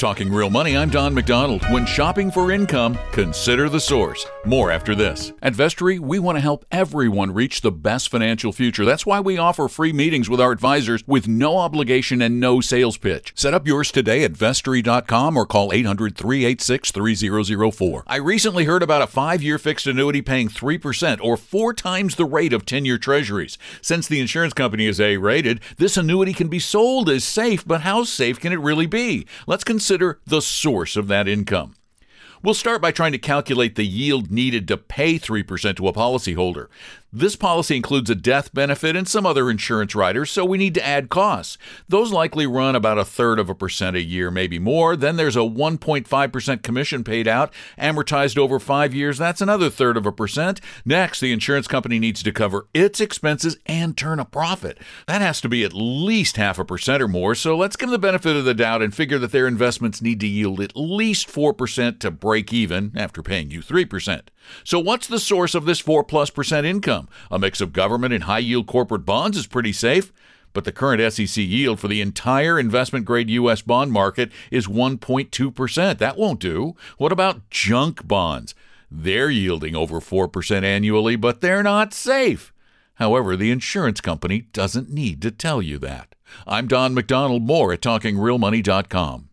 Talking Real Money, I'm Don McDonald. When shopping for income, consider the source. More after this. At Vestory, we want to help everyone reach the best financial future. That's why we offer free meetings with our advisors with no obligation and no sales pitch. Set up yours today at vestory.com or call 800 386 3004. I recently heard about a five year fixed annuity paying 3% or four times the rate of 10 year treasuries. Since the insurance company is A rated, this annuity can be sold as safe, but how safe can it really be? Let's consider consider the source of that income. We'll start by trying to calculate the yield needed to pay 3% to a policyholder. This policy includes a death benefit and some other insurance riders, so we need to add costs. Those likely run about a third of a percent a year, maybe more. Then there's a 1.5% commission paid out, amortized over five years. That's another third of a percent. Next, the insurance company needs to cover its expenses and turn a profit. That has to be at least half a percent or more, so let's give them the benefit of the doubt and figure that their investments need to yield at least 4% to break even after paying you 3%. So, what's the source of this 4 plus percent A mix of government and high yield corporate bonds is pretty safe. But the current SEC yield for the entire investment grade U.S. bond market is 1.2%. That won't do. What about junk bonds? They're yielding over 4% annually, but they're not safe. However, the insurance company doesn't need to tell you that. I'm Don McDonald, more at TalkingRealMoney.com.